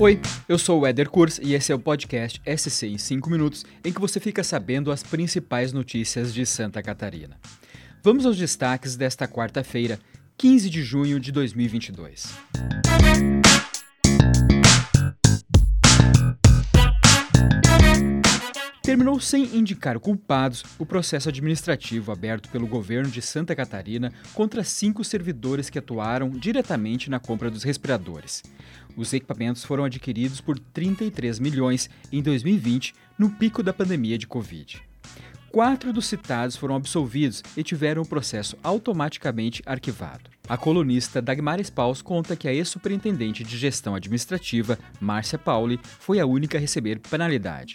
Oi, eu sou o Eder Kurs e esse é o podcast SC em 5 minutos, em que você fica sabendo as principais notícias de Santa Catarina. Vamos aos destaques desta quarta-feira, 15 de junho de 2022. Terminou sem indicar culpados o processo administrativo aberto pelo governo de Santa Catarina contra cinco servidores que atuaram diretamente na compra dos respiradores. Os equipamentos foram adquiridos por 33 milhões em 2020, no pico da pandemia de Covid. Quatro dos citados foram absolvidos e tiveram o processo automaticamente arquivado. A colunista Dagmar Spaus conta que a ex-superintendente de gestão administrativa, Márcia Pauli, foi a única a receber penalidade.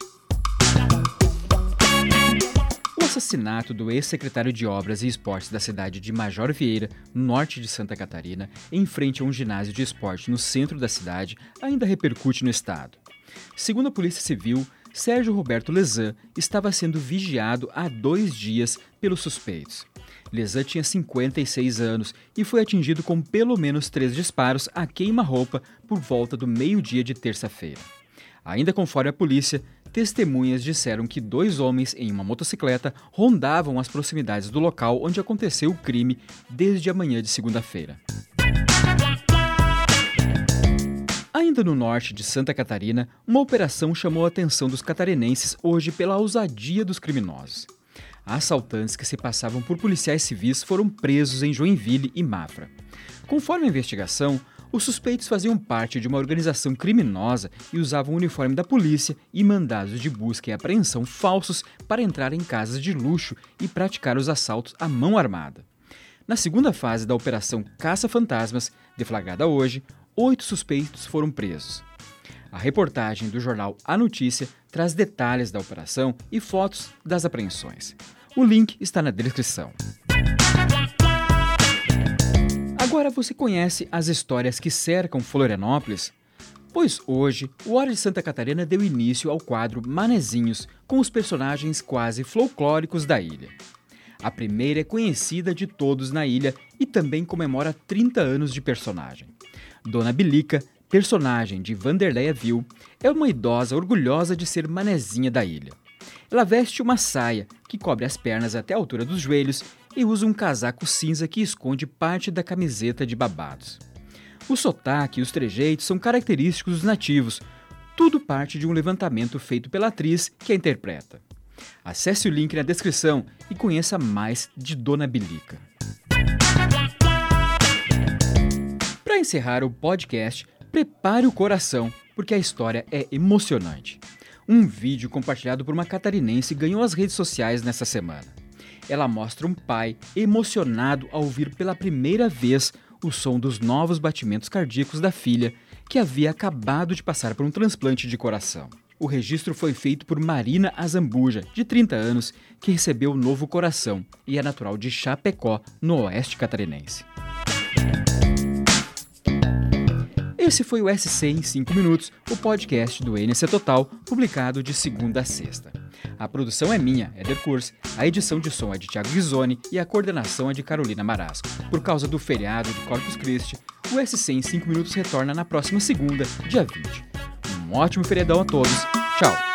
Assassinato do ex-secretário de Obras e Esportes da cidade de Major Vieira, no norte de Santa Catarina, em frente a um ginásio de esporte no centro da cidade, ainda repercute no estado. Segundo a Polícia Civil, Sérgio Roberto Lezan estava sendo vigiado há dois dias pelos suspeitos. Lezan tinha 56 anos e foi atingido com pelo menos três disparos a queima-roupa por volta do meio-dia de terça-feira. Ainda conforme a polícia, testemunhas disseram que dois homens em uma motocicleta rondavam as proximidades do local onde aconteceu o crime desde a manhã de segunda-feira. Ainda no norte de Santa Catarina, uma operação chamou a atenção dos catarinenses hoje pela ousadia dos criminosos. Assaltantes que se passavam por policiais civis foram presos em Joinville e Mafra. Conforme a investigação, os suspeitos faziam parte de uma organização criminosa e usavam o uniforme da polícia e mandados de busca e apreensão falsos para entrar em casas de luxo e praticar os assaltos à mão armada. Na segunda fase da Operação Caça Fantasmas, deflagrada hoje, oito suspeitos foram presos. A reportagem do jornal A Notícia traz detalhes da operação e fotos das apreensões. O link está na descrição. Agora você conhece as histórias que cercam Florianópolis? Pois hoje, o Hora de Santa Catarina deu início ao quadro Manezinhos, com os personagens quase folclóricos da ilha. A primeira é conhecida de todos na ilha e também comemora 30 anos de personagem. Dona Bilica, personagem de Vanderleia Vil, é uma idosa orgulhosa de ser manezinha da ilha. Ela veste uma saia que cobre as pernas até a altura dos joelhos e usa um casaco cinza que esconde parte da camiseta de babados. O sotaque e os trejeitos são característicos dos nativos, tudo parte de um levantamento feito pela atriz que a interpreta. Acesse o link na descrição e conheça mais de Dona Bilica. Para encerrar o podcast, prepare o coração, porque a história é emocionante. Um vídeo compartilhado por uma catarinense ganhou as redes sociais nessa semana. Ela mostra um pai emocionado ao ouvir pela primeira vez o som dos novos batimentos cardíacos da filha, que havia acabado de passar por um transplante de coração. O registro foi feito por Marina Azambuja, de 30 anos, que recebeu o novo coração e é natural de Chapecó, no oeste catarinense. Esse foi o SC em 5 minutos, o podcast do NC Total, publicado de segunda a sexta. A produção é minha, Eder Kurs, a edição de som é de Thiago Ghisoni e a coordenação é de Carolina Marasco. Por causa do feriado de Corpus Christi, o SC em 5 minutos retorna na próxima segunda, dia 20. Um ótimo feriadão a todos. Tchau!